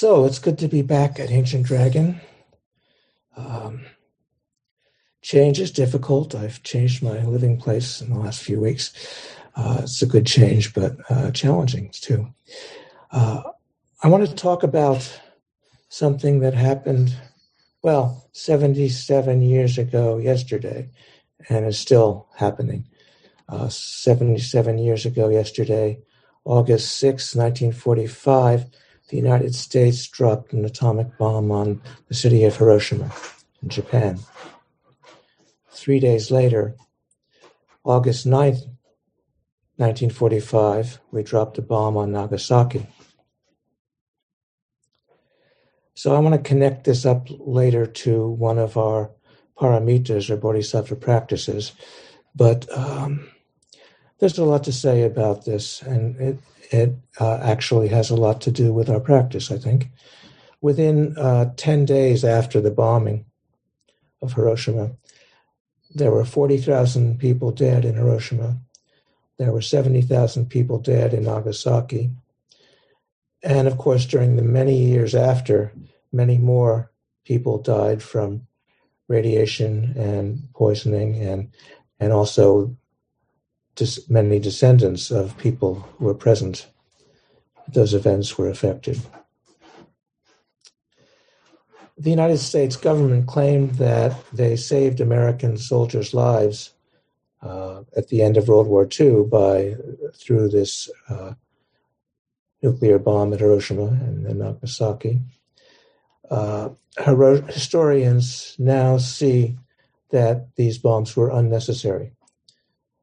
So it's good to be back at Ancient Dragon. Um, change is difficult. I've changed my living place in the last few weeks. Uh, it's a good change, but uh, challenging too. Uh, I want to talk about something that happened, well, 77 years ago yesterday, and is still happening uh, 77 years ago yesterday, August 6, 1945, the United States dropped an atomic bomb on the city of Hiroshima in Japan. Three days later, August 9, 1945, we dropped a bomb on Nagasaki. So I want to connect this up later to one of our paramitas or bodhisattva practices. But um, there's a lot to say about this, and it, it uh, actually has a lot to do with our practice, I think. Within uh, 10 days after the bombing of Hiroshima, there were 40,000 people dead in Hiroshima. There were 70,000 people dead in Nagasaki. And of course, during the many years after, many more people died from radiation and poisoning and, and also many descendants of people who were present those events were affected. The United States government claimed that they saved American soldiers' lives uh, at the end of World War II by through this uh, nuclear bomb at Hiroshima and then Nagasaki. Uh, historians now see that these bombs were unnecessary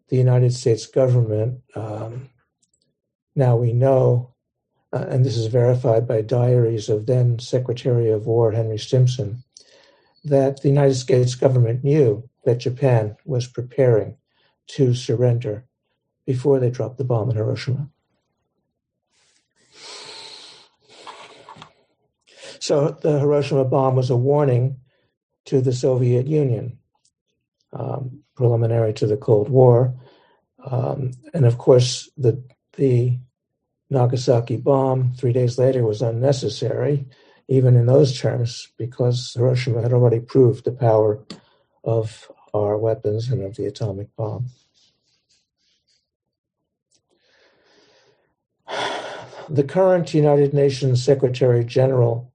the United States government, um, now we know, uh, and this is verified by diaries of then Secretary of War Henry Stimson, that the United States government knew that Japan was preparing to surrender before they dropped the bomb in Hiroshima. So the Hiroshima bomb was a warning to the Soviet Union um, preliminary to the Cold War. Um, and of course, the, the Nagasaki bomb three days later was unnecessary, even in those terms, because Hiroshima had already proved the power of our weapons and of the atomic bomb. The current United Nations Secretary General,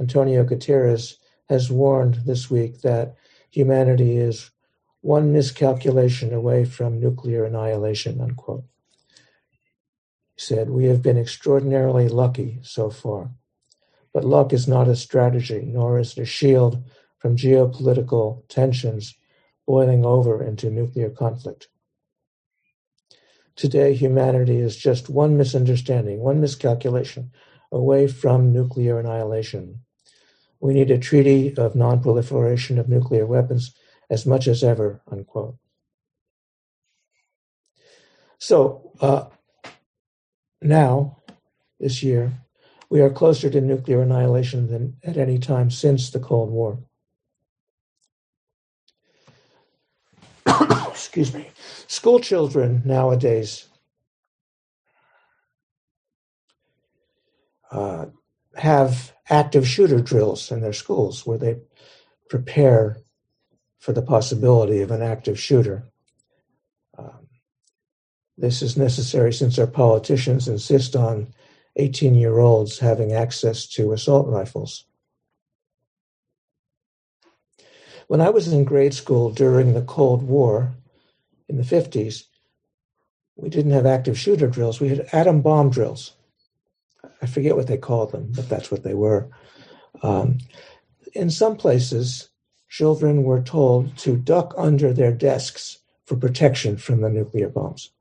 Antonio Guterres, has warned this week that humanity is one miscalculation away from nuclear annihilation, unquote. He said, We have been extraordinarily lucky so far, but luck is not a strategy, nor is it a shield from geopolitical tensions boiling over into nuclear conflict. Today, humanity is just one misunderstanding, one miscalculation away from nuclear annihilation. We need a treaty of non proliferation of nuclear weapons as much as ever, unquote. So uh, now, this year, we are closer to nuclear annihilation than at any time since the Cold War. Excuse me. School children nowadays uh, have active shooter drills in their schools where they prepare for the possibility of an active shooter. Um, this is necessary since our politicians insist on 18 year olds having access to assault rifles. When I was in grade school during the Cold War in the 50s, we didn't have active shooter drills, we had atom bomb drills. I forget what they called them, but that's what they were. Um, in some places, children were told to duck under their desks for protection from the nuclear bombs.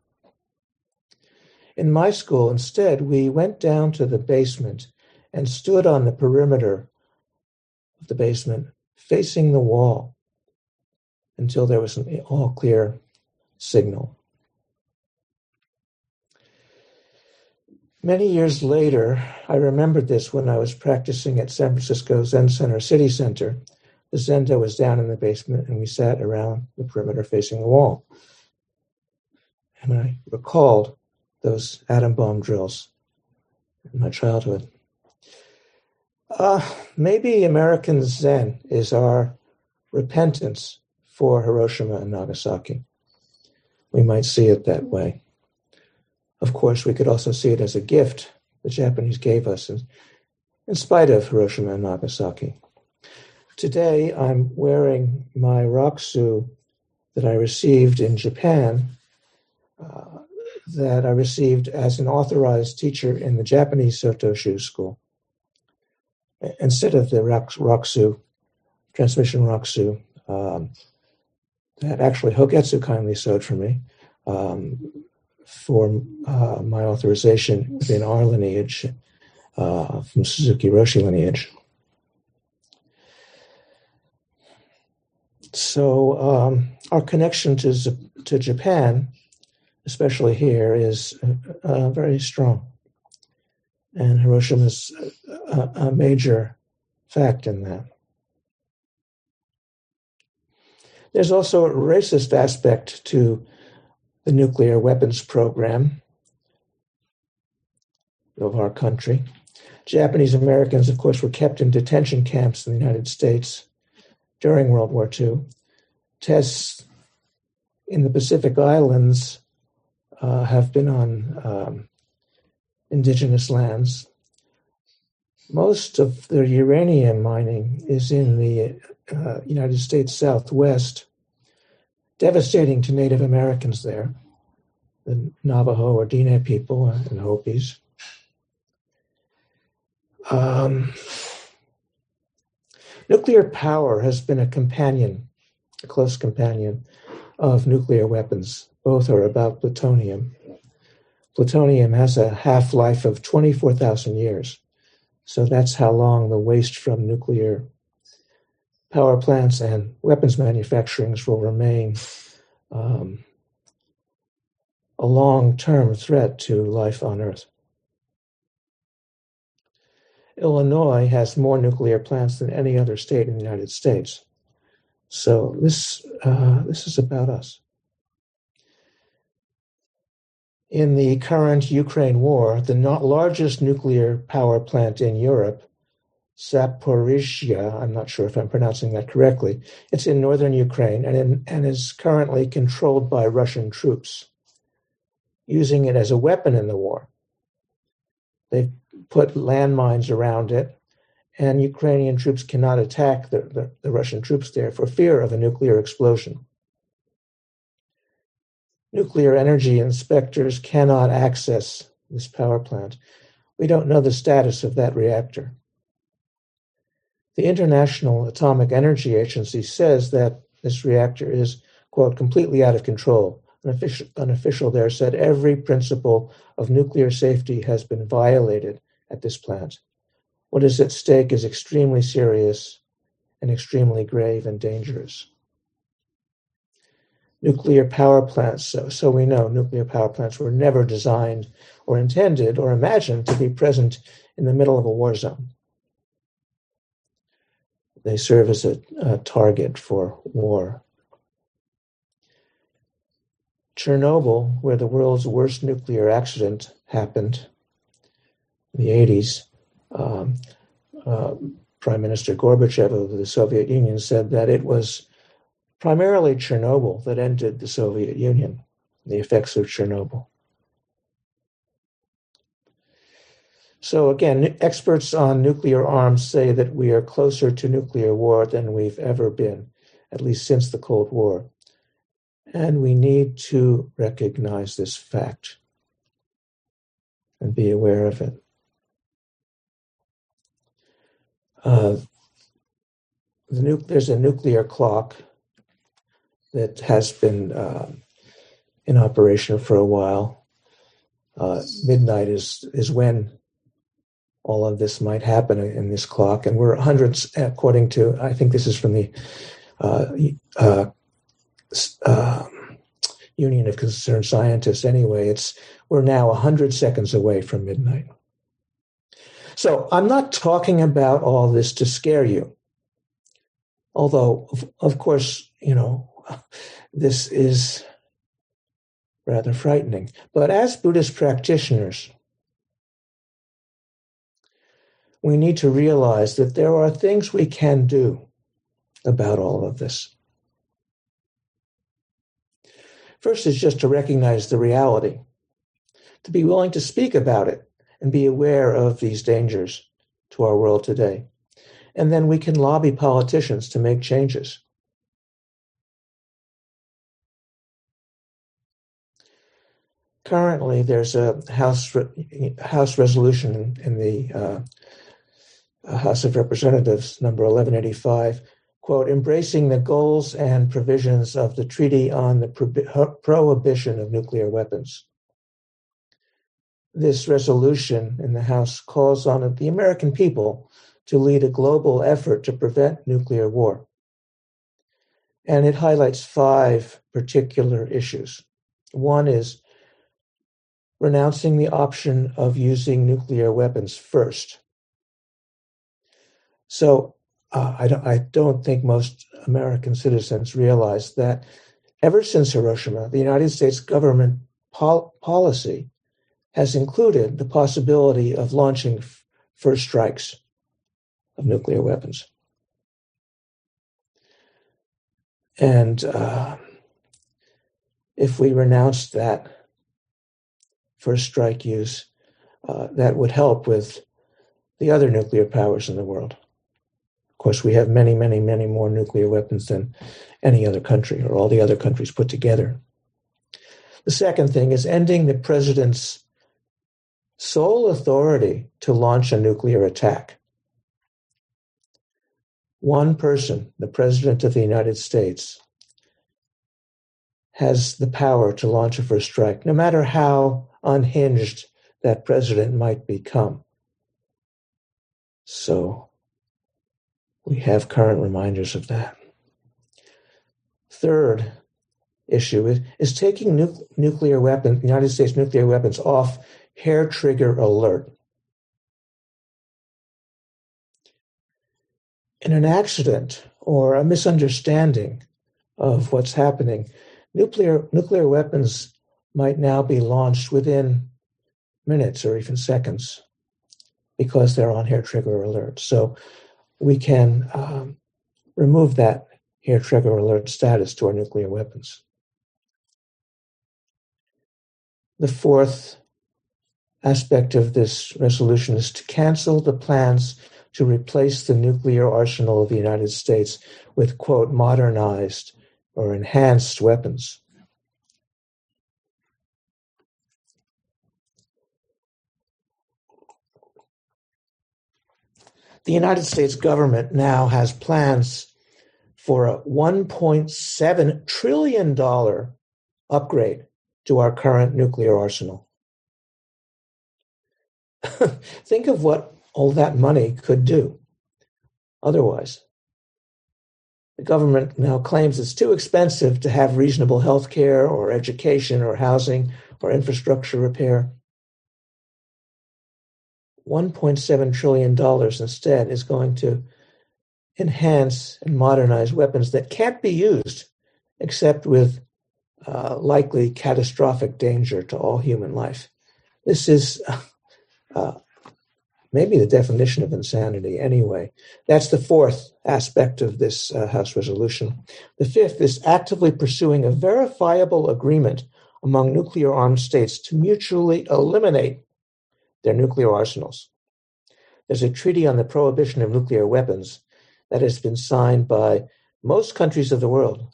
In my school, instead, we went down to the basement and stood on the perimeter of the basement, facing the wall, until there was an all clear signal. Many years later, I remembered this when I was practicing at San Francisco Zen Center City Center. The Zendo was down in the basement, and we sat around the perimeter facing the wall. And I recalled those atom bomb drills in my childhood. Uh, maybe American Zen is our repentance for Hiroshima and Nagasaki. We might see it that way. Of course, we could also see it as a gift the Japanese gave us in, in spite of Hiroshima and Nagasaki. Today, I'm wearing my rakusu that I received in Japan, uh, that I received as an authorized teacher in the Japanese Sotoshu school. Instead of the rakusu, transmission rakusu, um, that actually Hogetsu kindly sewed for me. Um, for uh, my authorization within our lineage, uh, from Suzuki Roshi lineage. So um, our connection to to Japan, especially here, is uh, very strong, and Hiroshima is a, a major fact in that. There's also a racist aspect to the nuclear weapons program of our country. Japanese Americans, of course, were kept in detention camps in the United States during World War II. Tests in the Pacific Islands uh, have been on um, indigenous lands. Most of the uranium mining is in the uh, United States Southwest devastating to Native Americans there, the Navajo or Diné people and Hopis. Um, nuclear power has been a companion, a close companion of nuclear weapons. Both are about plutonium. Plutonium has a half life of 24,000 years. So that's how long the waste from nuclear power plants and weapons manufacturings will remain um, a long term threat to life on Earth. Illinois has more nuclear plants than any other state in the United States. So this uh, this is about us. In the current Ukraine war, the largest nuclear power plant in Europe Zaporizhia. I'm not sure if I'm pronouncing that correctly. It's in northern Ukraine and, in, and is currently controlled by Russian troops, using it as a weapon in the war. They've put landmines around it, and Ukrainian troops cannot attack the, the, the Russian troops there for fear of a nuclear explosion. Nuclear energy inspectors cannot access this power plant. We don't know the status of that reactor. The International Atomic Energy Agency says that this reactor is, quote, completely out of control. An official, an official there said every principle of nuclear safety has been violated at this plant. What is at stake is extremely serious and extremely grave and dangerous. Nuclear power plants, so, so we know nuclear power plants were never designed or intended or imagined to be present in the middle of a war zone they serve as a, a target for war. Chernobyl, where the world's worst nuclear accident happened the 80s, um, uh, Prime Minister Gorbachev of the Soviet Union said that it was primarily Chernobyl that ended the Soviet Union, the effects of Chernobyl. So, again, experts on nuclear arms say that we are closer to nuclear war than we've ever been, at least since the Cold War. And we need to recognize this fact and be aware of it. Uh, the nu- there's a nuclear clock that has been uh, in operation for a while uh, midnight is is when all of this might happen in this clock, and we're hundreds, according to I think this is from the uh, uh, uh, Union of Concerned Scientists. Anyway, it's we're now hundred seconds away from midnight. So I'm not talking about all this to scare you, although of course you know this is rather frightening. But as Buddhist practitioners, we need to realize that there are things we can do about all of this. First is just to recognize the reality, to be willing to speak about it and be aware of these dangers to our world today. And then we can lobby politicians to make changes. Currently, there's a House House resolution in the uh, House of Representatives, number 1185, quote, embracing the goals and provisions of the Treaty on the Prohibition of Nuclear Weapons. This resolution in the House calls on the American people to lead a global effort to prevent nuclear war. And it highlights five particular issues. One is renouncing the option of using nuclear weapons first. So uh, I, don't, I don't think most American citizens realize that ever since Hiroshima, the United States government pol- policy has included the possibility of launching f- first strikes of nuclear weapons. And uh, if we renounce that first strike use, uh, that would help with the other nuclear powers in the world Of course, we have many, many, many more nuclear weapons than any other country or all the other countries put together. The second thing is ending the president's sole authority to launch a nuclear attack. One person, the president of the United States, has the power to launch a first strike, no matter how unhinged that president might become. So we have current reminders of that. Third issue is, is taking nu- nuclear weapons, United States nuclear weapons off hair trigger alert. In an accident or a misunderstanding of what's happening, nuclear nuclear weapons might now be launched within minutes or even seconds because they're on hair trigger alert. So we can um, remove that hair trigger alert status to our nuclear weapons. The fourth aspect of this resolution is to cancel the plans to replace the nuclear arsenal of the United States with, quote, modernized or enhanced weapons. The United States government now has plans for a $1.7 trillion upgrade to our current nuclear arsenal. Think of what all that money could do otherwise. The government now claims it's too expensive to have reasonable health care or education or housing or infrastructure repair. $1.7 trillion instead is going to enhance and modernize weapons that can't be used except with uh, likely catastrophic danger to all human life. This is uh, maybe the definition of insanity, anyway. That's the fourth aspect of this uh, House resolution. The fifth is actively pursuing a verifiable agreement among nuclear armed states to mutually eliminate their nuclear arsenals. There's a treaty on the prohibition of nuclear weapons that has been signed by most countries of the world,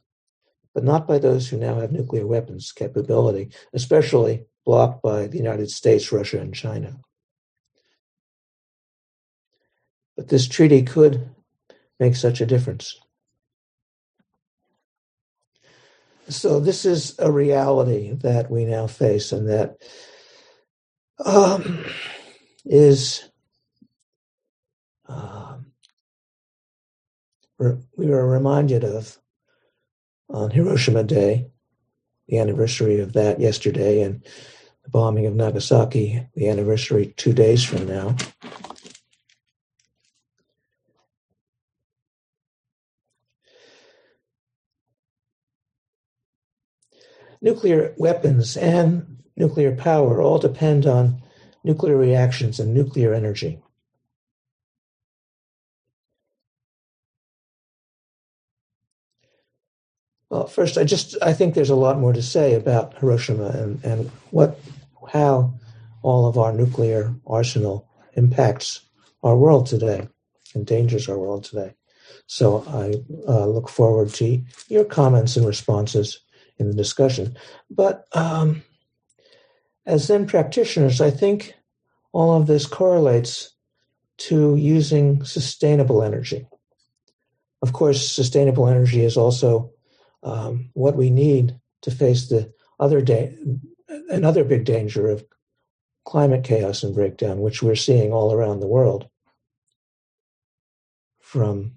but not by those who now have nuclear weapons capability, especially blocked by the United States, Russia, and China. But this treaty could make such a difference. So, this is a reality that we now face, and that um, is um, we were reminded of on Hiroshima Day, the anniversary of that yesterday, and the bombing of Nagasaki, the anniversary two days from now. Nuclear weapons and nuclear power all depend on nuclear reactions and nuclear energy. Well, first, I just I think there's a lot more to say about Hiroshima and, and what how all of our nuclear arsenal impacts our world today, endangers our world today. So I uh, look forward to your comments and responses in the discussion. But um, as Zen practitioners, I think all of this correlates to using sustainable energy. Of course, sustainable energy is also um, what we need to face the other day, another big danger of climate chaos and breakdown, which we're seeing all around the world, from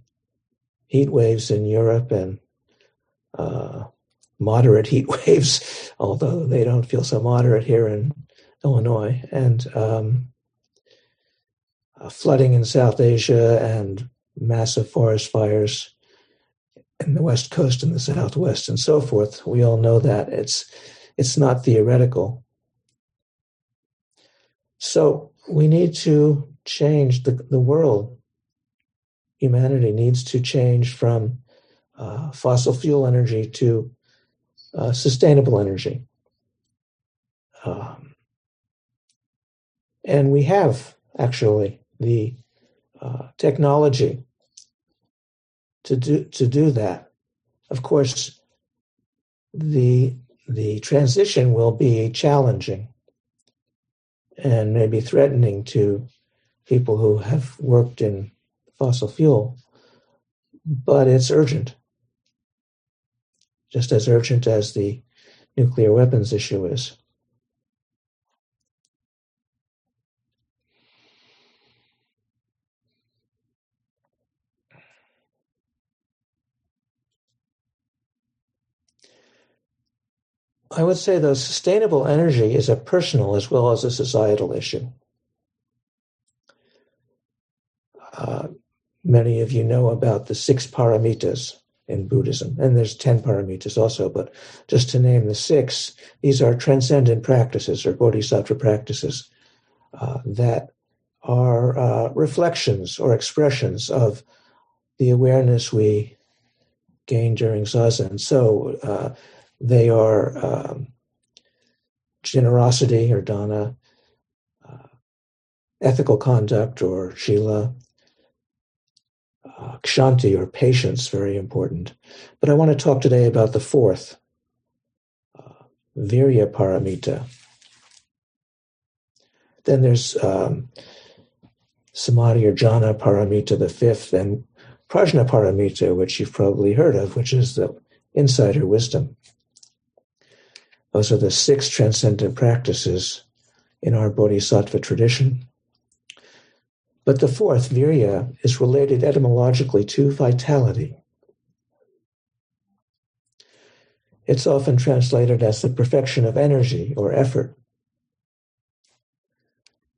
heat waves in Europe and uh, moderate heat waves, although they don't feel so moderate here in Illinois, and um, uh, flooding in South Asia and massive forest fires in the west coast and the southwest and so forth. We all know that it's it's not theoretical. So we need to change the, the world. Humanity needs to change from uh, fossil fuel energy to uh, sustainable energy. Um, and we have actually the uh, technology to do to do that. Of course, the the transition will be challenging and maybe threatening to people who have worked in fossil fuel, but it's urgent, just as urgent as the nuclear weapons issue is. I would say though sustainable energy is a personal as well as a societal issue. Uh, many of you know about the six paramitas in Buddhism, and there's 10 paramitas also, but just to name the six, these are transcendent practices or bodhisattva practices uh, that are uh, reflections or expressions of the awareness we gain during zazen. So, uh, they are um, generosity or dana, uh, ethical conduct or shila, uh, kshanti or patience, very important. But I want to talk today about the fourth, uh, virya paramita. Then there's um, samadhi or jhana paramita, the fifth, and prajna paramita, which you've probably heard of, which is the insider wisdom. Those are the six transcendent practices in our Bodhisattva tradition. But the fourth, virya, is related etymologically to vitality. It's often translated as the perfection of energy or effort.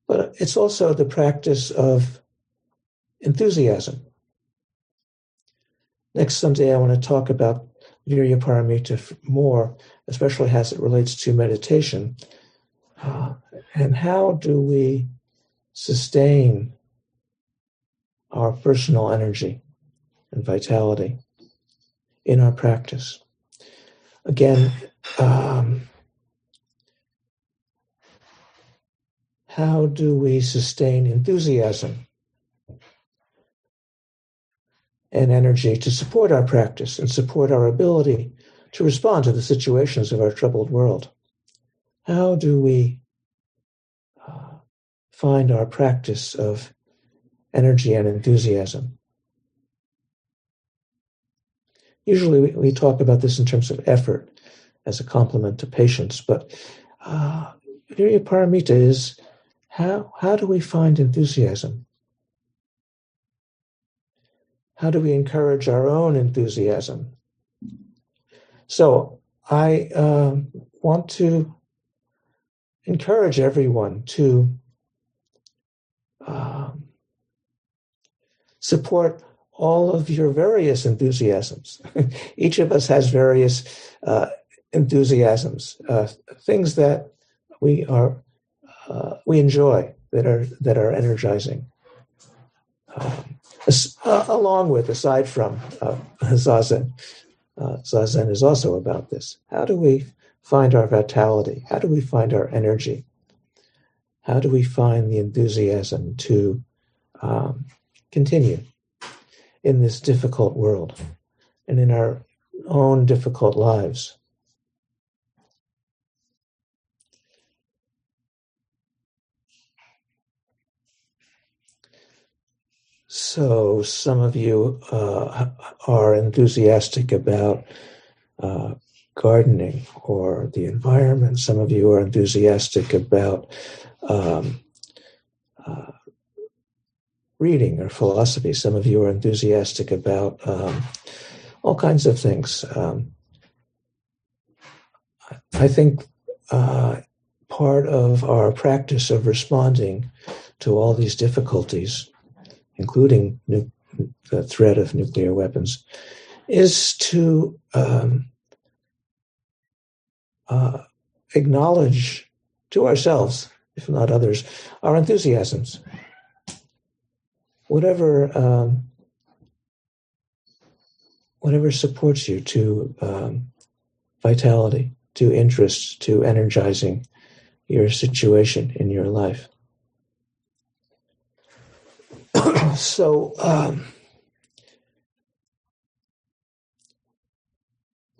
But it's also the practice of enthusiasm. Next Sunday, I want to talk about Virya Paramita more, especially as it relates to meditation. Uh, and how do we sustain our personal energy and vitality in our practice? Again, um, how do we sustain enthusiasm and energy to support our practice and support our ability to respond to the situations of our troubled world. How do we uh, find our practice of energy and enthusiasm? Usually, we, we, talk about this in terms of effort as a complement to patience, but uh, Virya Paramita is how, how do we find enthusiasm? How do we encourage our own enthusiasm? So I uh, want to encourage everyone to um, support all of your various enthusiasms. Each of us has various uh, enthusiasms, uh, things that we are uh, we enjoy that are that are energizing. Um, uh, along with, aside from uh, zazen, uh, zazen is also about this. How do we find our vitality? How do we find our energy? How do we find the enthusiasm to um, continue in this difficult world and in our own difficult lives? So, some of you uh, are enthusiastic about uh, gardening or the environment. Some of you are enthusiastic about um, uh, reading or philosophy. Some of you are enthusiastic about um, all kinds of things. Um, I think uh, part of our practice of responding to all these difficulties, including nu- the threat of nuclear weapons, is to um, uh, acknowledge to ourselves, if not others, our enthusiasms. Whatever, um, whatever supports you to um, vitality, to interest, to energizing your situation in your life. so, um,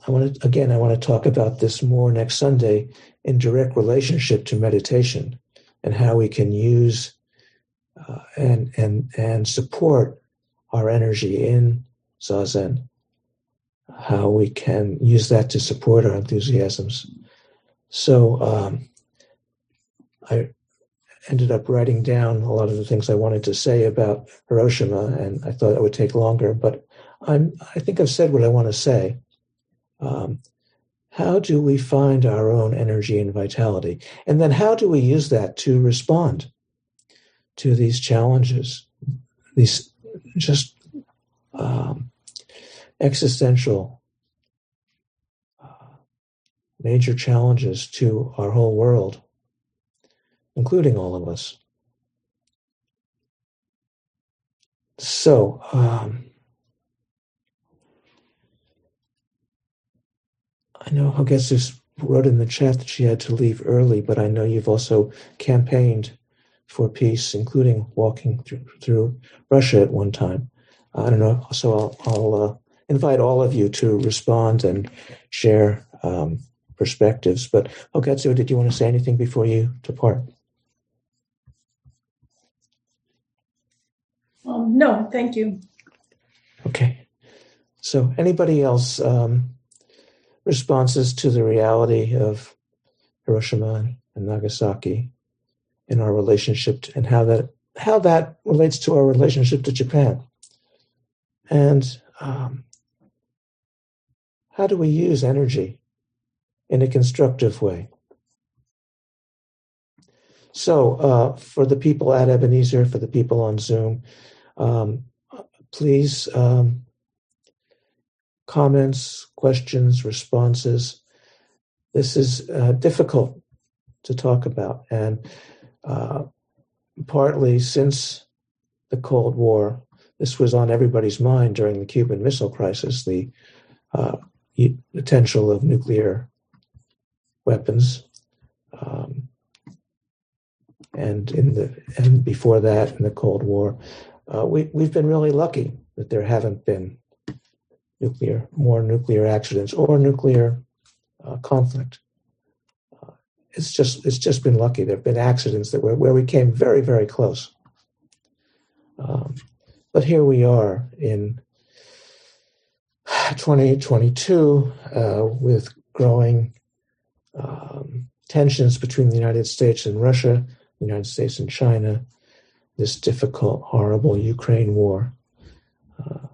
I want to, again, I want to talk about this more next Sunday in direct relationship to meditation and how we can use uh, and, and, and support our energy in Zazen, how we can use that to support our enthusiasms. So um, I ended up writing down a lot of the things I wanted to say about Hiroshima, and I thought it would take longer, but I'm, I think I've said what I want to say. Um, how do we find our own energy and vitality? And then how do we use that to respond to these challenges, these just um, existential uh, major challenges to our whole world, including all of us? So, um, I know Hogetsu wrote in the chat that she had to leave early, but I know you've also campaigned for peace, including walking through, through Russia at one time. I don't know. So I'll, I'll uh, invite all of you to respond and share um, perspectives. But Hogetsu, did you want to say anything before you depart? Um, no, thank you. Okay. So anybody else? Um, responses to the reality of Hiroshima and Nagasaki in our relationship and how that how that relates to our relationship to Japan. And um, how do we use energy in a constructive way? So, uh, for the people at Ebenezer, for the people on Zoom, um, please um, comments, questions, responses. This is uh, difficult to talk about, and uh, partly since the Cold War, this was on everybody's mind during the Cuban Missile Crisis, the uh, potential of nuclear weapons. Um, and in the and before that, in the Cold War, uh, we we've been really lucky that there haven't been nuclear, more nuclear accidents or nuclear uh, conflict. It's just it's just been lucky. There have been accidents that were where we came very very close. Um, but here we are in 2022 uh, with growing um, tensions between the United States and Russia. the United States and China, this difficult, horrible Ukraine war, uh,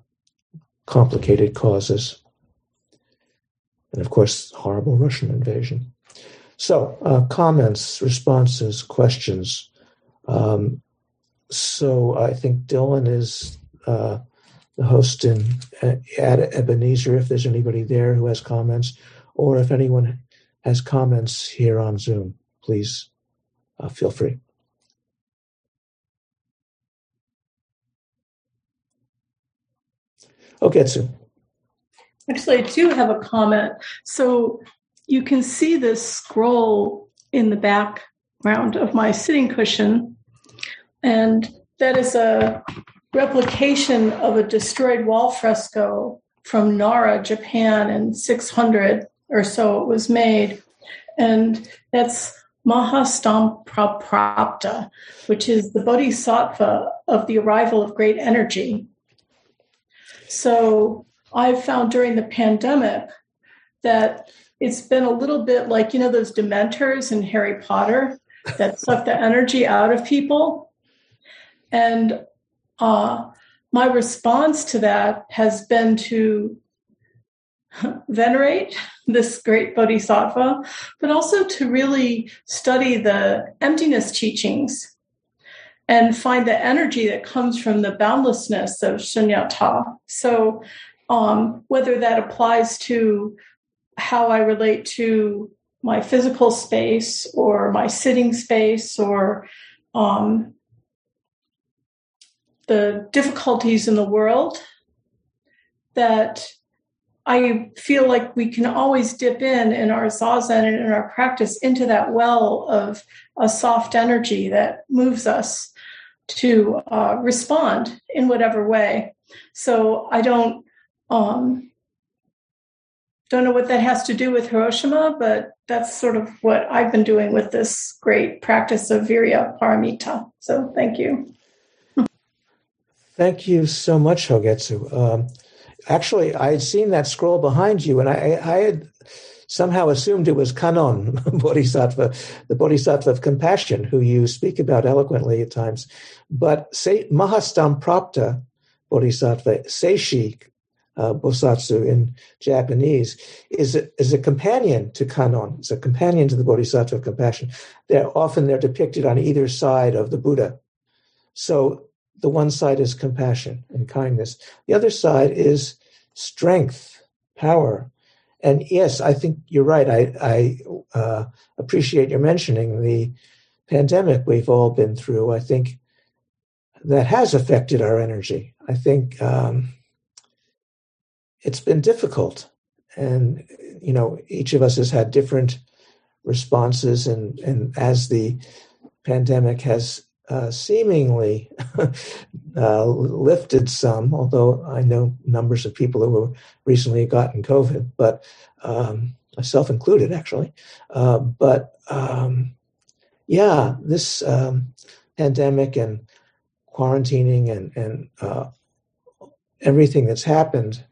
complicated causes, and of course, horrible Russian invasion. So, uh, comments, responses, questions. Um, so, I think Dylan is uh, the host in at Ebenezer. If there's anybody there who has comments, or if anyone has comments here on Zoom, please uh, feel free. Okay, Sue. Actually, I do have a comment. So you can see this scroll in the background of my sitting cushion, and that is a replication of a destroyed wall fresco from Nara, Japan, in 600 or so. It was made, and that's Mahastamprapta, which is the bodhisattva of the arrival of great energy. So I've found during the pandemic that it's been a little bit like, you know, those dementors in Harry Potter that suck the energy out of people. And uh, my response to that has been to venerate this great bodhisattva, but also to really study the emptiness teachings and find the energy that comes from the boundlessness of shunyata. So, um, whether that applies to how I relate to my physical space or my sitting space or um, the difficulties in the world, that I feel like we can always dip in in our zazen and in our practice into that well of a soft energy that moves us to uh, respond in whatever way. So I don't um, don't know what that has to do with Hiroshima, but that's sort of what I've been doing with this great practice of Virya Paramita. So thank you. Thank you so much, Hogetsu. Um, actually, I had seen that scroll behind you, and I, I had somehow assumed it was Kannon Bodhisattva, the Bodhisattva of compassion, who you speak about eloquently at times. But say, Mahastamprapta Bodhisattva, Seishi uh, Bosatsu in Japanese, is a, is a companion to Kannon. It's a companion to the Bodhisattva of compassion. They're often they're depicted on either side of the Buddha. So the one side is compassion and kindness. The other side is strength, power, and yes, I think you're right. I, I uh, appreciate your mentioning the pandemic we've all been through. I think that has affected our energy. I think um, it's been difficult, and you know, each of us has had different responses, and and as the pandemic has uh, seemingly uh, lifted some, although I know numbers of people who have recently gotten COVID, but um, myself included, actually. Uh, but um, yeah, this um, pandemic and quarantining and, and uh, everything that's happened,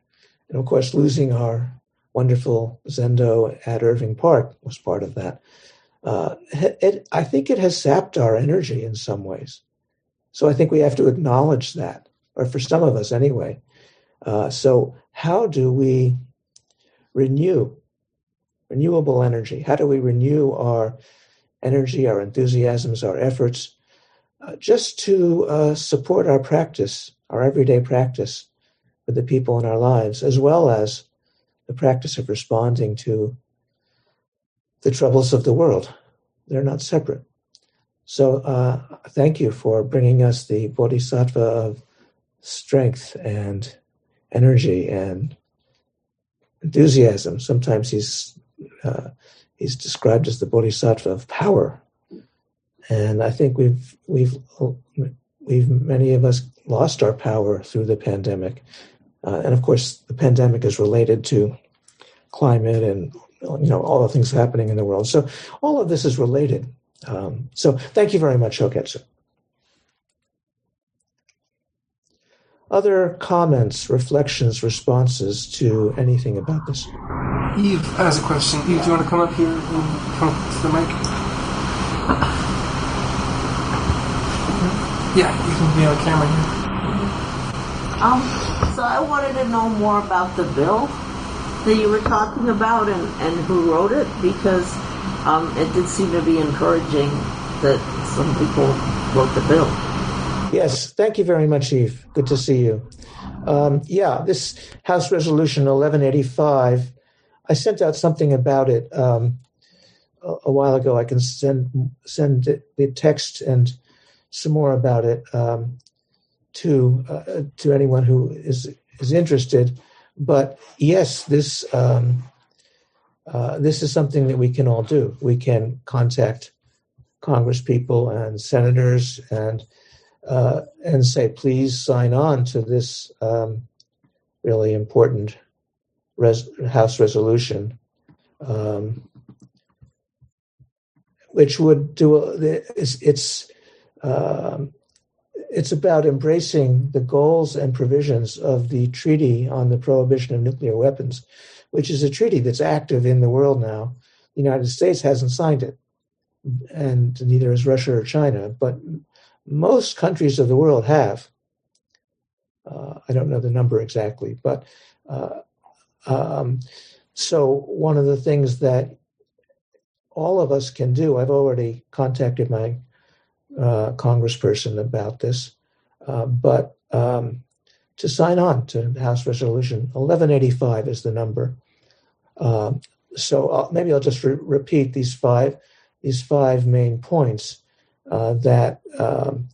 and of course, losing our wonderful Zendo at Irving Park was part of that uh, it, I think it has sapped our energy in some ways. So I think we have to acknowledge that, or for some of us anyway. Uh, so how do we renew renewable energy? How do we renew our energy, our enthusiasms, our efforts, uh, just to uh, support our practice, our everyday practice with the people in our lives, as well as the practice of responding to the troubles of the world. They're not separate. So uh, thank you for bringing us the bodhisattva of strength and energy and enthusiasm. Sometimes he's uh, he's described as the bodhisattva of power, and I think we've we've we've many of us lost our power through the pandemic, uh, and of course the pandemic is related to climate and you know all the things happening in the world. So all of this is related. Um, so thank you very much, Hogetsu. Other comments, reflections, responses to anything about this? Eve has a question. Eve, do you want to come up here and come up to the mic? Yeah, you can be on camera here. Um, so I wanted to know more about the bill that you were talking about and, and who wrote it because um, it did seem to be encouraging that some people wrote the bill. Yes, thank you very much, Eve. Good to see you. Um, yeah, this House Resolution 1185, I sent out something about it um, a, a, while ago. I can send send the text and some more about it um, to uh, to anyone who is is interested. But yes, this um, uh, this is something that we can all do. We can contact Congress people and senators and uh, and say, please sign on to this um, really important res- House resolution, um, which would do it's it's, um, it's about embracing the goals and provisions of the Treaty on the Prohibition of Nuclear Weapons, which is a treaty that's active in the world now. The United States hasn't signed it, and neither has Russia or China, but most countries of the world have. Uh, I don't know the number exactly, but uh, um, so one of the things that all of us can do, I've already contacted my uh, congressperson about this, uh, but um, to sign on to House Resolution 1185 is the number. Um, so I'll, maybe I'll just re- repeat these five these five main points uh, that um,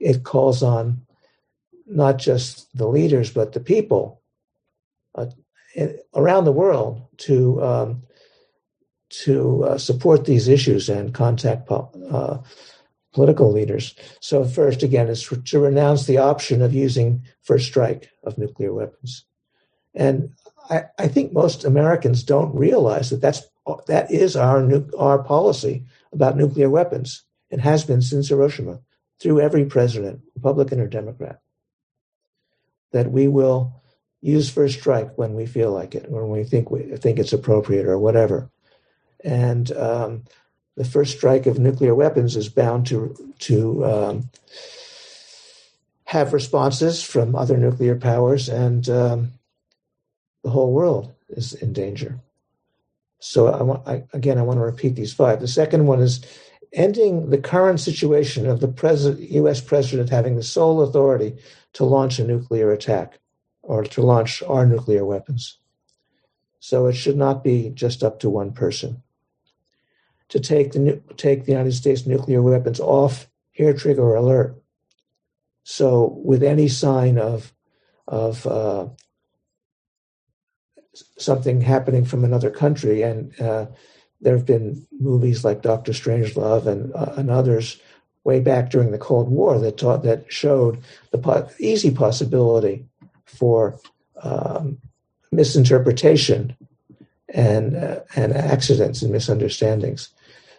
it calls on not just the leaders but the people uh, around the world to um, to uh, support these issues and contact uh, political leaders. So first, again, is to renounce the option of using first strike of nuclear weapons, and I, I think most Americans don't realize that that's that is our nu- our policy about nuclear weapons. It has been since Hiroshima through every president, Republican or Democrat, that we will use first strike when we feel like it, when we think we think it's appropriate or whatever. And um, the first strike of nuclear weapons is bound to to um, have responses from other nuclear powers, and um, the whole world is in danger. So I want, I, again, I want to repeat these five. The second one is ending the current situation of the president, U.S. president having the sole authority to launch a nuclear attack or to launch our nuclear weapons. So it should not be just up to one person. To take the take the United States nuclear weapons off hair trigger alert. So with any sign of of uh, something happening from another country, and uh, there have been movies like Doctor Strangelove and uh, and others way back during the Cold War that taught that showed the po- easy possibility for um, misinterpretation and uh, and accidents and misunderstandings.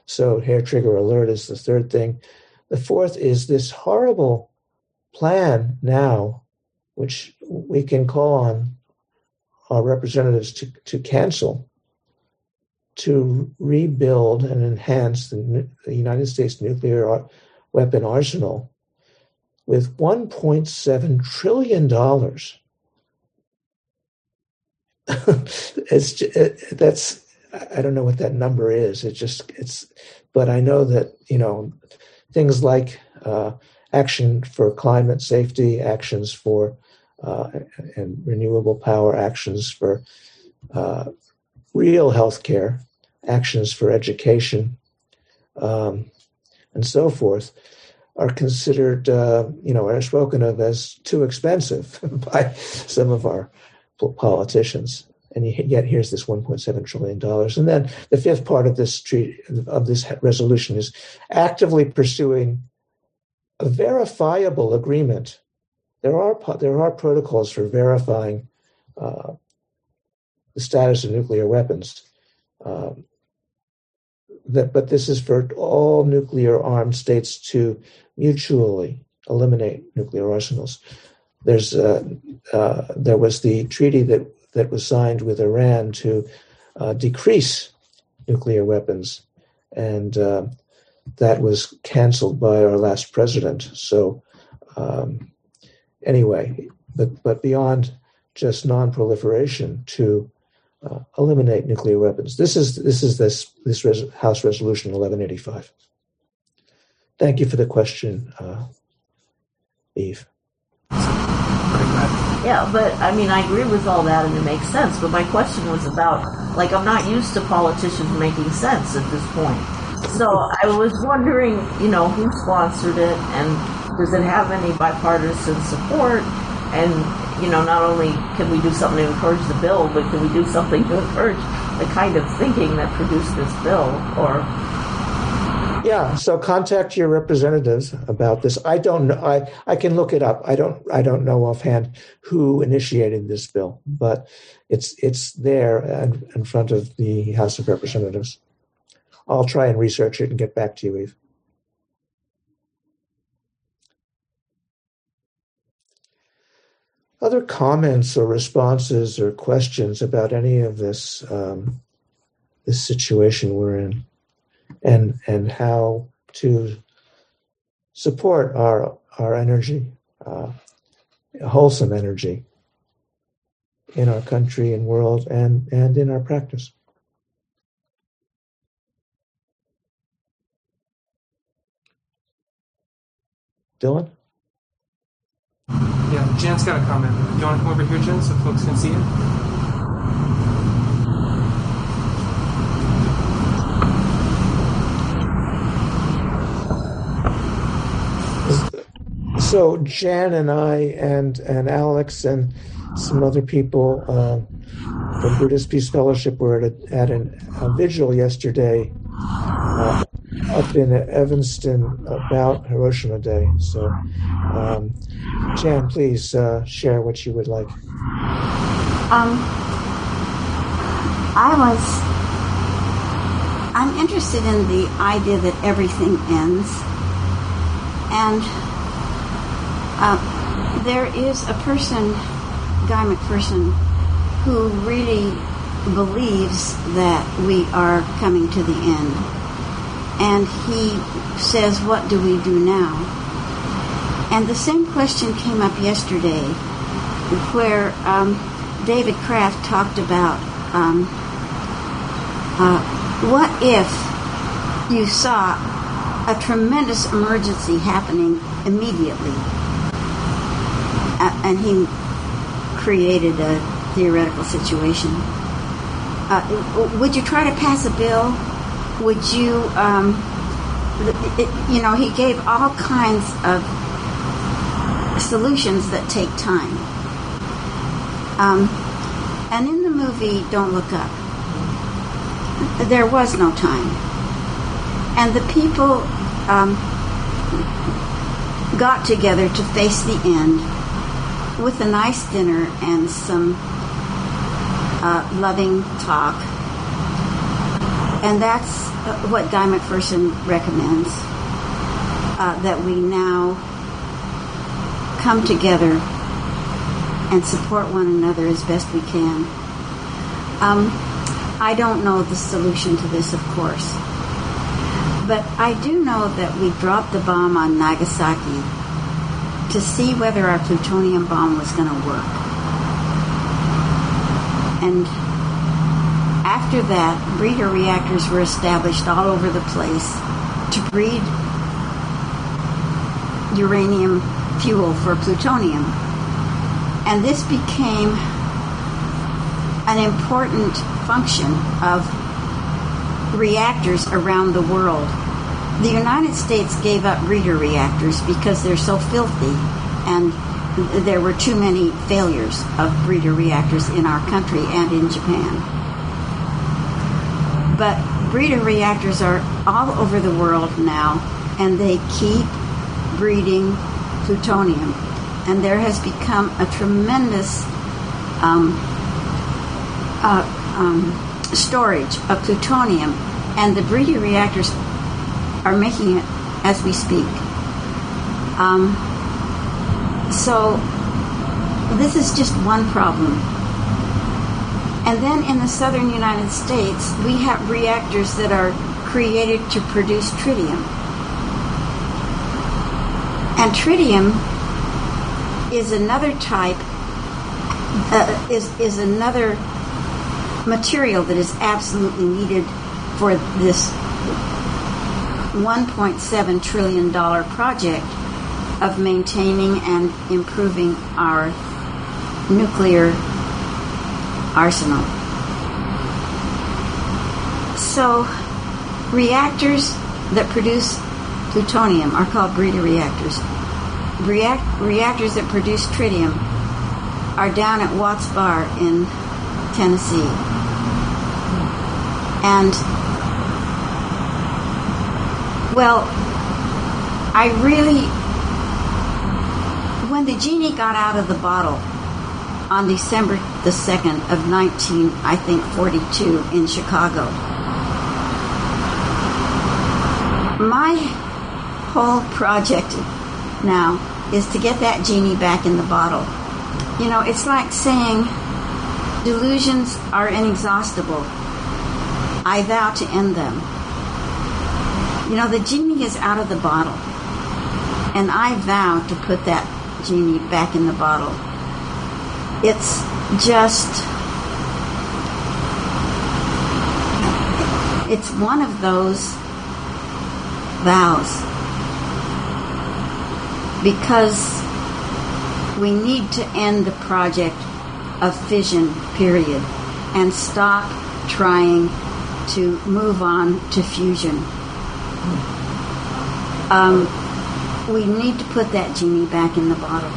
So hair trigger alert is the third thing. The fourth is this horrible plan now, which we can call on our representatives to, to cancel to rebuild and enhance the, the United States nuclear weapon arsenal with $1.7 trillion. it's it, that's I don't know what that number is. It just it's, but I know that you know things like uh, action for climate safety, actions for uh, and renewable power, actions for uh, real healthcare, actions for education, um, and so forth, are considered, uh, you know, are spoken of as too expensive by some of our politicians. And yet, here's this 1.7 trillion dollars. And then the fifth part of this of this resolution is actively pursuing a verifiable agreement. There are there are protocols for verifying uh, the status of nuclear weapons. Um, that, but this is for all nuclear armed states to mutually eliminate nuclear arsenals. There's uh, uh, there was the treaty that that was signed with Iran to uh, decrease nuclear weapons, and uh, that was canceled by our last president. So um, anyway, but but beyond just non-proliferation to uh, eliminate nuclear weapons. This is this is this this res- House Resolution 1185. Thank you for the question, uh, Eve. Yeah, but I mean, I agree with all that and it makes sense. But my question was about, like, I'm not used to politicians making sense at this point. So I was wondering, you know, who sponsored it and does it have any bipartisan support? And, you know, not only can we do something to encourage the bill, but can we do something to encourage the kind of thinking that produced this bill? Or yeah, so contact your representatives about this. I don't know. I, I can look it up. I don't I don't know offhand who initiated this bill, but it's it's there in, in front of the House of Representatives. I'll try and research it and get back to you, Eve. Other comments or responses or questions about any of this um, this situation we're in? And and how to support our our energy, uh, wholesome energy in our country and world and and in our practice. Dylan? Yeah, Jan's got a comment. Do you want to come over here, Jan, so folks can see it? So Jan and I and and Alex and some other people uh, from Buddhist Peace Fellowship were at, a, at an, a vigil yesterday uh, up in Evanston about Hiroshima Day. So, um, Jan, please uh, share what you would like. Um, I was. I'm interested in the idea that everything ends, and uh, there is a person, Guy McPherson, who really believes that we are coming to the end. And he says, What do we do now? And the same question came up yesterday, where um, David Kraft talked about um, uh, what if you saw a tremendous emergency happening immediately? And he created a theoretical situation. Uh, would you try to pass a bill? Would you, um, it, you know, he gave all kinds of solutions that take time. Um, and in the movie Don't Look Up, there was no time. And the people um, got together to face the end with a nice dinner and some uh, loving talk. And that's uh, what Guy McPherson recommends uh, that we now come together and support one another as best we can. Um, I don't know the solution to this, of course. But I do know that we dropped the bomb on Nagasaki to see whether our plutonium bomb was going to work. And after that, breeder reactors were established all over the place to breed uranium fuel for plutonium. And this became an important function of reactors around the world the United States gave up breeder reactors because they're so filthy and there were too many failures of breeder reactors in our country and in Japan. But breeder reactors are all over the world now and they keep breeding plutonium. And there has become a tremendous um, uh, um, storage of plutonium, and the breeder reactors are making it as we speak. Um, so this is just one problem. And then in the southern United States, we have reactors that are created to produce tritium. And tritium is another type, uh, is, is another material that is absolutely needed for this $1.7 trillion project of maintaining and improving our nuclear arsenal. So, reactors that produce plutonium are called breeder reactors. React- reactors that produce tritium are down at Watts Bar in Tennessee. And, well, I really, when the genie got out of the bottle on December the 2nd of 19, I think, 42 in Chicago, my whole project now is to get that genie back in the bottle. You know, it's like saying delusions are inexhaustible. I vow to end them. You know, the genie is out of the bottle. And I vow to put that genie back in the bottle. It's just. It's one of those vows. Because we need to end the project of fission, period, and stop trying to move on to fusion. Um, we need to put that genie back in the bottle.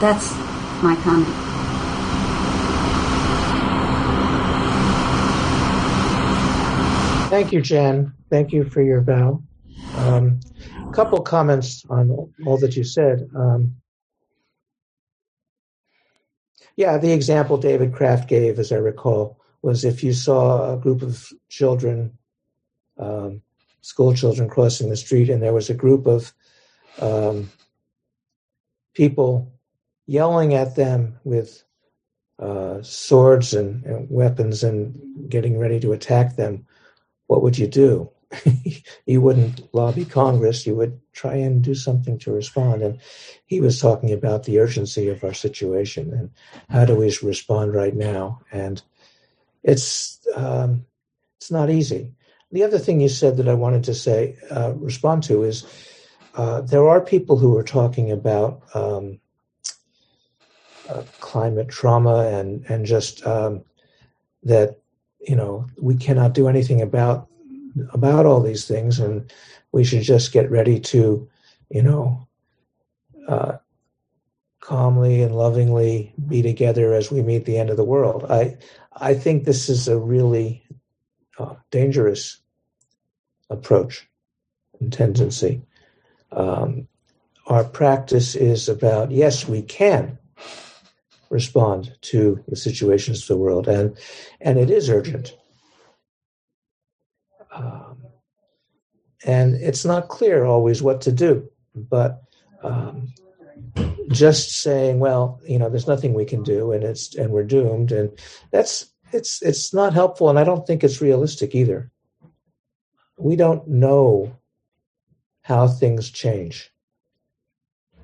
That's my comment. Thank you, Jen. Thank you for your vow. Um, a couple comments on all that you said. Um, yeah, the example David Kraft gave, as I recall, was if you saw a group of children, um, school children crossing the street, and there was a group of um, people yelling at them with uh, swords and, and weapons and getting ready to attack them what would you do? you wouldn't lobby Congress. You would try and do something to respond. And he was talking about the urgency of our situation and how do we respond right now. And it's um, it's not easy. The other thing you said that I wanted to say uh, respond to is uh, there are people who are talking about um, uh, climate trauma and and just um, that you know we cannot do anything about about all these things and we should just get ready to you know uh, calmly and lovingly be together as we meet the end of the world. I i think this is a really uh, dangerous approach and tendency um, our practice is about yes we can respond to the situations of the world, and and it is urgent. Um, and it's not clear always what to do, but um, just saying, well, you know, there's nothing we can do, and it's and we're doomed, and that's it's it's not helpful, and I don't think it's realistic either. We don't know how things change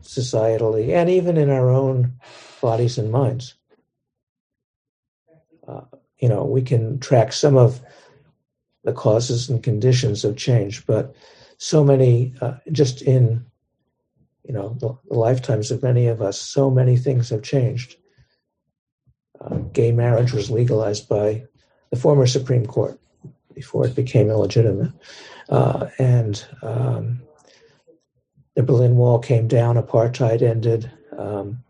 societally and even in our own bodies and minds. Uh, you know, we can track some of the causes and conditions of change, but so many, uh, just in you know the, the, lifetimes of many of us, so many things have changed. Uh, gay marriage was legalized by the former Supreme Court before it became illegitimate, uh, and um, the Berlin Wall came down, apartheid ended. Um,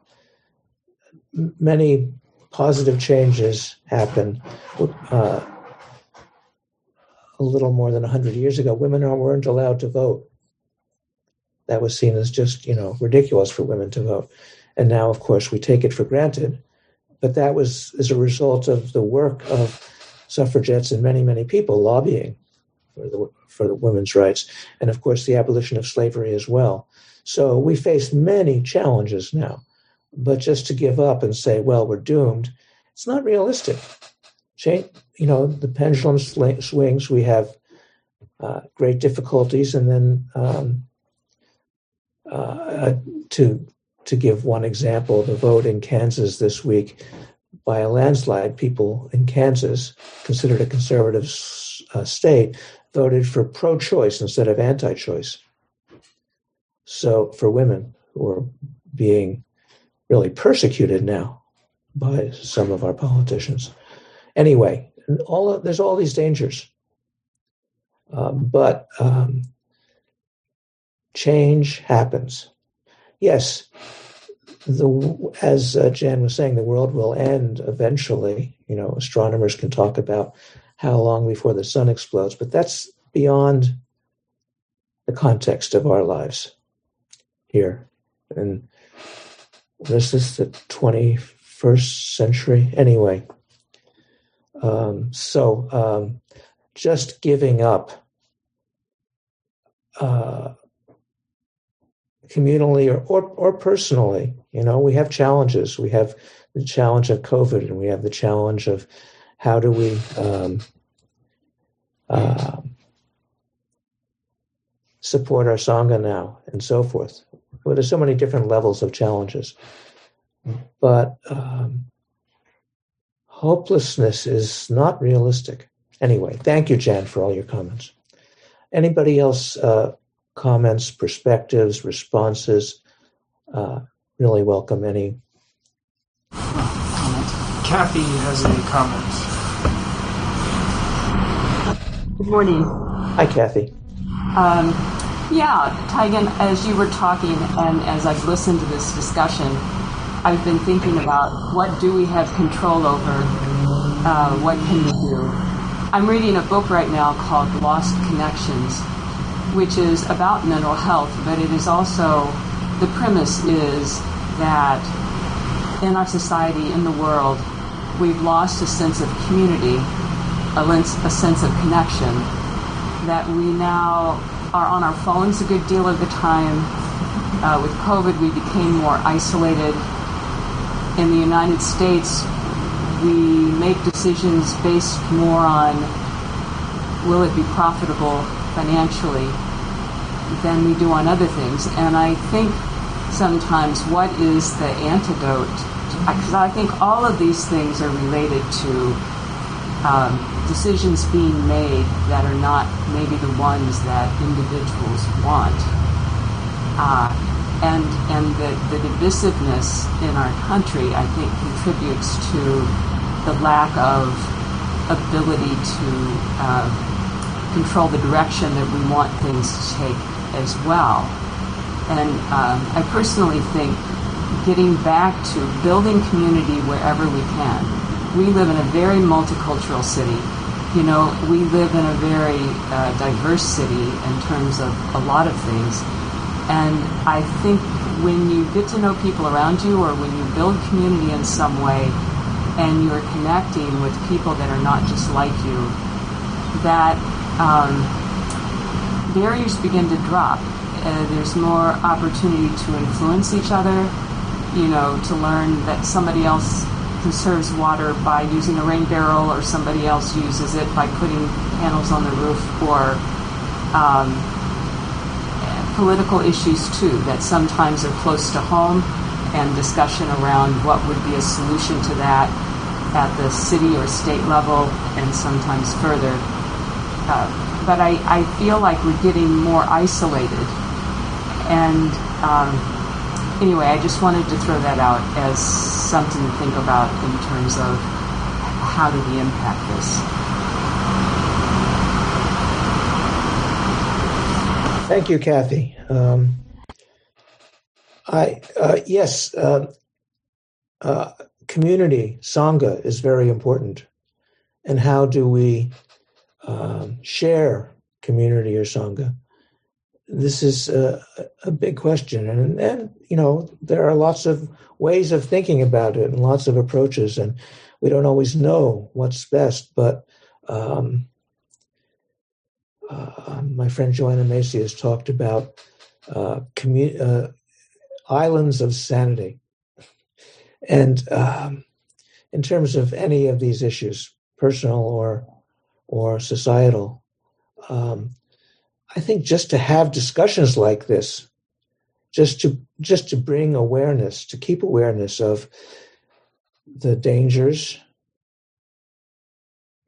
many positive changes happened. Uh, a little more than 100 years ago, women weren't allowed to vote. That was seen as just, you know, ridiculous for women to vote. And now, of course, we take it for granted. But that was as a result of the work of suffragettes and many, many people lobbying for the for the women's rights, and of course the abolition of slavery as well. So we face many challenges now. But just to give up and say, well, we're doomed, it's not realistic. Change, you know, the pendulum swings. We have uh, great difficulties, and then um, uh, to to give one example, the vote in Kansas this week by a landslide, people in Kansas, considered a conservative uh, state, voted for pro-choice instead of anti-choice. So for women who are being really persecuted now by some of our politicians. Anyway, all of, there's all these dangers, um, but um, change happens. Yes, the as uh, Jan was saying, the world will end eventually. You know, astronomers can talk about how long before the sun explodes, but that's beyond the context of our lives here. And this is the 21st century. Anyway, um, so um, just giving up uh, communally or, or, or personally, you know, we have challenges. We have the challenge of COVID and we have the challenge of how do we um, uh, support our Sangha now and so forth. Well, there's so many different levels of challenges. But um, hopelessness is not realistic. Anyway, thank you, Jan, for all your comments. Anybody else uh, comments, perspectives, responses? Uh, really welcome any. Kathy has a comment. Good morning. Hi, Kathy. Um, yeah, Taigen, as you were talking and as I've listened to this discussion, I've been thinking about what do we have control over? Uh, what can we do? I'm reading a book right now called Lost Connections, which is about mental health, but it is also, the premise is that in our society, in the world, we've lost a sense of community, a, a sense of connection, that we now are on our phones a good deal of the time. Uh, with COVID, we became more isolated. In the United States, we make decisions based more on will it be profitable financially than we do on other things. And I think sometimes what is the antidote? Because I think all of these things are related to um, decisions being made that are not maybe the ones that individuals want. Uh, and and the, the divisiveness in our country, I think, contributes to the lack of ability to uh, control the direction that we want things to take as well. And um, I personally think getting back to building community wherever we can. We live in a very multicultural city you know, we live in a very uh, diverse city in terms of a lot of things. And I think when you get to know people around you or when you build community in some way and you're connecting with people that are not just like you, that um, barriers begin to drop. Uh, there's more opportunity to influence each other, you know, to learn that somebody else conserves water by using a rain barrel, or somebody else uses it by putting panels on the roof, or um, political issues too that sometimes are close to home, and discussion around what would be a solution to that at the city or state level, and sometimes further. Uh, but I, I feel like we're getting more isolated, and um, anyway, I just wanted to throw that out as something to think about in terms of how do we impact this. Thank you, Kathy. Um, I uh, yes, uh, uh, community sangha is very important, and how do we um, share community or sangha? this is a, a, big question, and and you know there are lots of ways of thinking about it and lots of approaches, and we don't always know what's best. But um, uh, my friend Joanna Macy has talked about uh, uh, islands of sanity, and um, in terms of any of these issues, personal or or societal. Um, I think just to have discussions like this just to just to bring awareness, to keep awareness of the dangers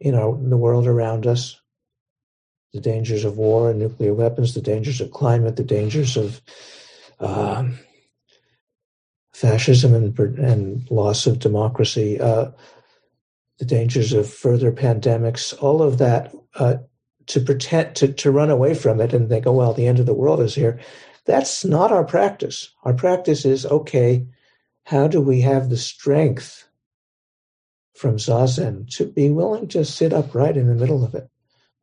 you know, in the world around us, the dangers of war and nuclear weapons, the dangers of climate, the dangers of um, fascism and, and, loss of democracy, uh, the dangers of further pandemics, all of that, uh, to pretend to, to run away from it and think, oh, well, the end of the world is here. That's not our practice. Our practice is okay, how do we have the strength from Zazen to be willing to sit upright in the middle of it,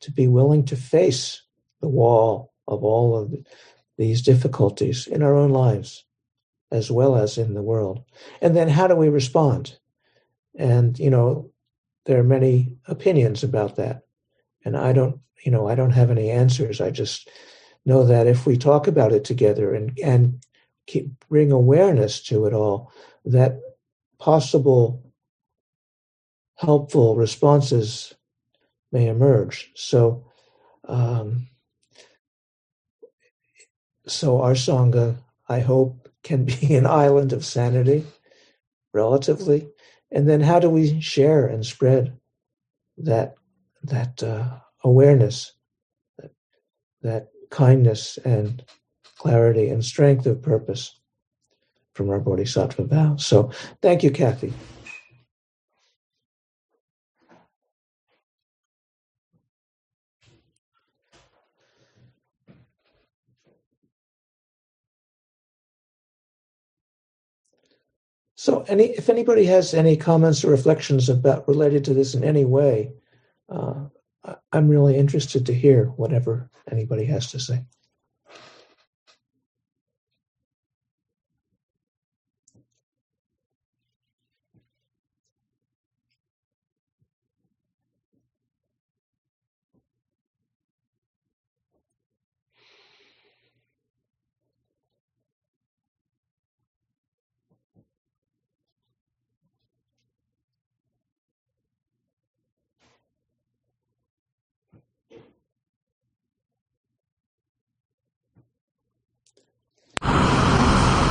to be willing to face the wall of all of these difficulties in our own lives as well as in the world. And then how do we respond? And, you know, there are many opinions about that. And I don't, you know, I don't have any answers. I just know that if we talk about it together and, and keep, bring awareness to it all, that possible helpful responses may emerge. So, um, so our sangha, I hope, can be an island of sanity, relatively. And then, how do we share and spread that that uh, awareness, that, that kindness and clarity and strength of purpose from our bodhisattva vow? So, thank you, Kathy. So, any if anybody has any comments or reflections about related to this in any way, uh, I'm really interested to hear whatever anybody has to say.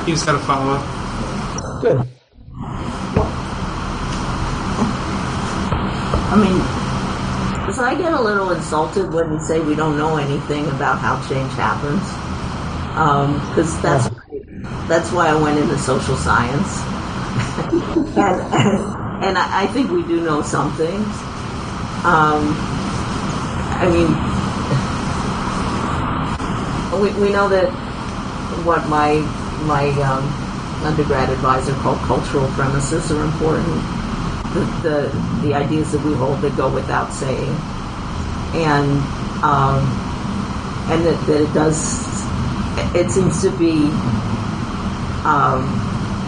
He's got a follow up. Good. I mean, so I get a little insulted when we say we don't know anything about how change happens, because um, that's yeah. that's why I went into social science, and, and, and I, think we do know some things. Um, I mean, we, we know that what my my um, undergrad advisor called cultural premises are important. The, the, the ideas that we hold that go without saying, and um, and that, that it does. It seems to be um,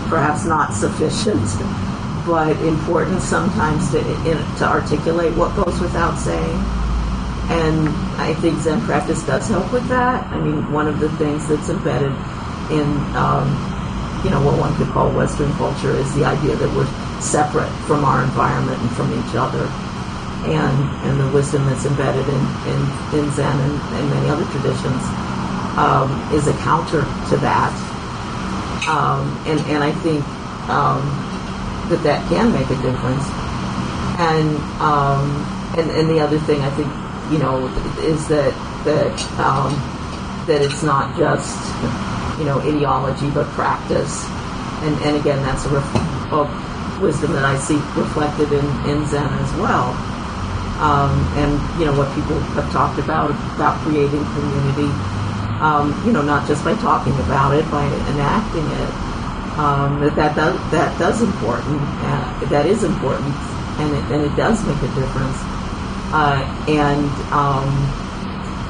perhaps not sufficient, but important sometimes to in, to articulate what goes without saying. And I think Zen practice does help with that. I mean, one of the things that's embedded in um, you know what one could call Western culture is the idea that we're separate from our environment and from each other, and and the wisdom that's embedded in in, in Zen and, and many other traditions um, is a counter to that, um, and and I think um, that that can make a difference, and um, and and the other thing I think you know is that that um, that it's not just you know, ideology, but practice. And, and again, that's a, ref- a wisdom that I see reflected in, in Zen as well. Um, and, you know, what people have talked about, about creating community, um, you know, not just by talking about it, by enacting it. Um, that that does, that does important, uh, that is important, and it, and it does make a difference. Uh, and um,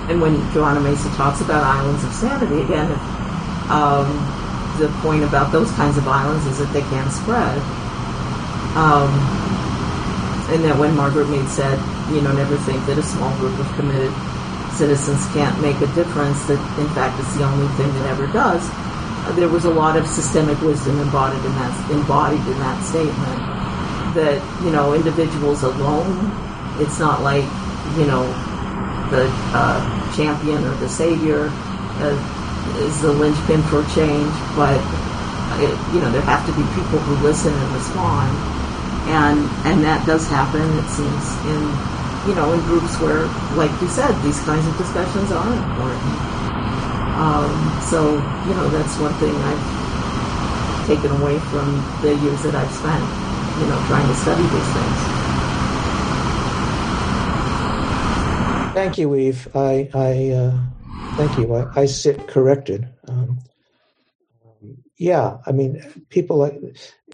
and when Joanna Macy talks about islands of sanity, again, um, the point about those kinds of islands is that they can spread. Um, and that when Margaret Mead said, you know, never think that a small group of committed citizens can't make a difference, that in fact it's the only thing that ever does, there was a lot of systemic wisdom embodied in that, embodied in that statement. That, you know, individuals alone, it's not like, you know, the uh, champion or the savior. Uh, is the linchpin for change, but it, you know there have to be people who listen and respond, and and that does happen. It seems in you know in groups where, like you said, these kinds of discussions are important. Um, so you know that's one thing I've taken away from the years that I've spent, you know, trying to study these things. Thank you, Eve. I, I uh, thank you. I, I sit corrected. Um, yeah, I mean, people like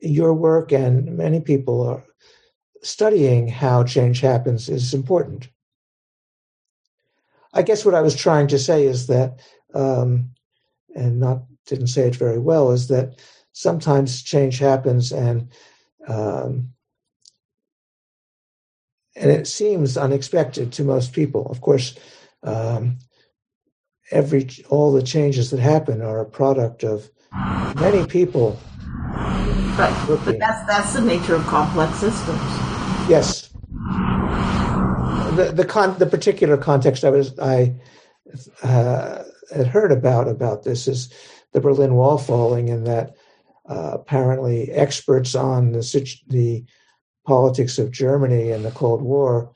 your work and many people are studying how change happens is important. I guess what I was trying to say is that, um, and not didn't say it very well, is that sometimes change happens and um, and it seems unexpected to most people. Of course, um, every all the changes that happen are a product of many people. Right, but that's that's the nature of complex systems. Yes. The the con the particular context I was I uh, had heard about about this is the Berlin Wall falling, and that uh, apparently experts on the the politics of Germany and the Cold War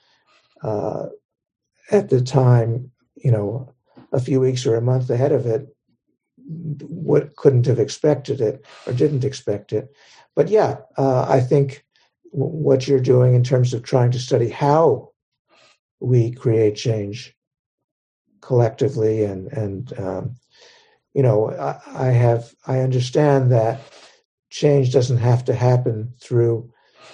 uh, at the time, you know, a few weeks or a month ahead of it, what couldn't have expected it or didn't expect it. But yeah, uh, I think what you're doing in terms of trying to study how we create change collectively and and um, you know I, I have I understand that change doesn't have to happen through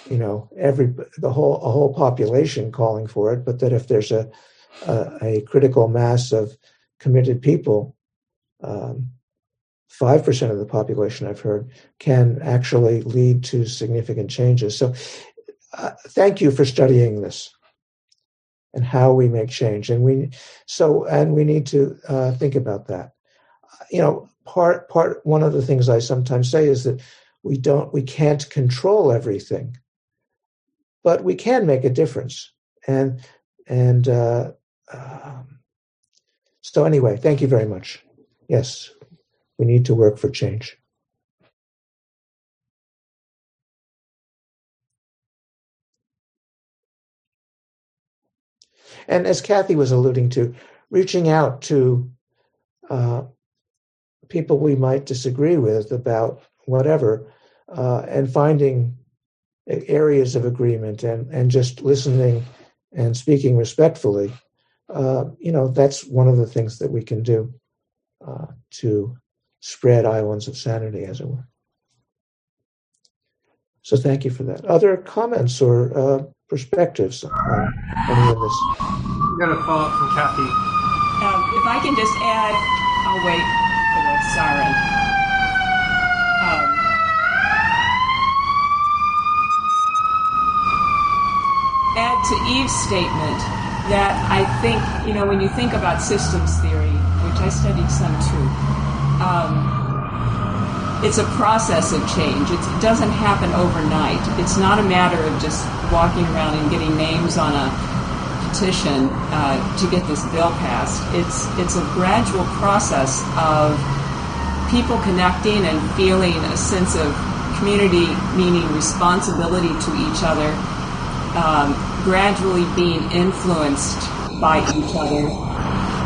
you know every the whole a whole population calling for it but that if there's a a, a critical mass of committed people um, 5% of the population i've heard can actually lead to significant changes. So uh, thank you for studying this and how we make change. And we so and we need to uh, think about that. You know part part one of the things i sometimes say is that we don't we can't control everything but we can make a difference. And and uh, um, so anyway, thank you very much. Yes, we need to work for change. And as Kathy was alluding to, reaching out to uh, people we might disagree with about whatever, uh, and finding areas of agreement and, and just listening and speaking respectfully, uh, you know, that's one of the things that we can do uh, to spread islands of sanity, as it were. So thank you for that. Other comments or uh, perspectives on any of this? We got a follow up from Kathy. Um, if I can just add, I'll wait for the siren. add to Eve's statement that I think, you know, when you think about systems theory, which I studied some too, um, it's a process of change. It's, it doesn't happen overnight. It's not a matter of just walking around and getting names on a petition uh, to get this bill passed. It's it's a gradual process of people connecting and feeling a sense of community, meaning responsibility to each other um, gradually being influenced by each other,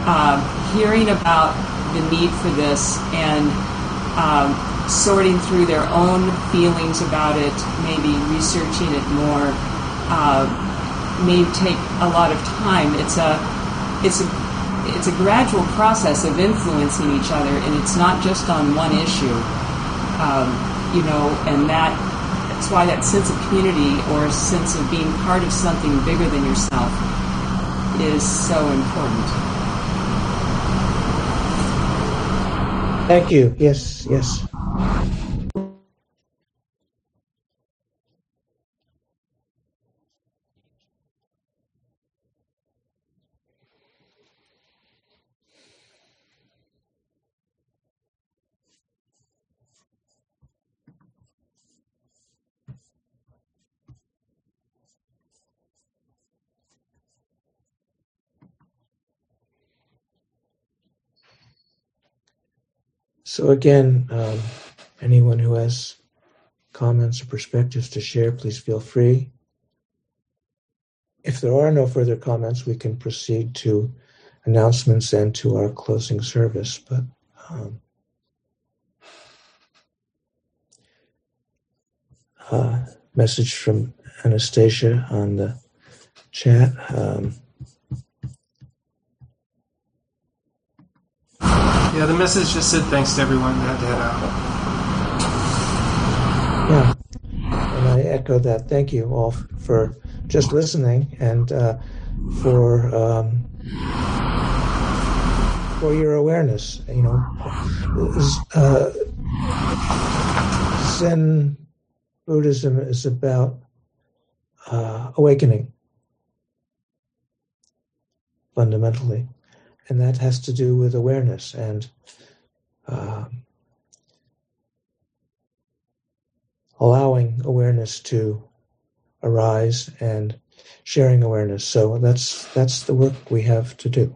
uh, hearing about the need for this and um, sorting through their own feelings about it, maybe researching it more, uh, may take a lot of time. It's a, it's a, it's a gradual process of influencing each other, and it's not just on one issue. Um, you know, and that that's why that sense of community or a sense of being part of something bigger than yourself is so important. Thank you. Yes, yes. So again, um, anyone who has comments or perspectives to share, please feel free. If there are no further comments, we can proceed to announcements and to our closing service. But um, uh, message from Anastasia on the chat. Um, Yeah, the message just said thanks to everyone that had to head out. yeah, and I echo that. Thank you all for just listening and uh, for um, for your awareness. You know, uh, Zen Buddhism is about uh, awakening fundamentally, and that has to do with awareness and um, allowing awareness to arise and sharing awareness. So that's that's the work we have to do.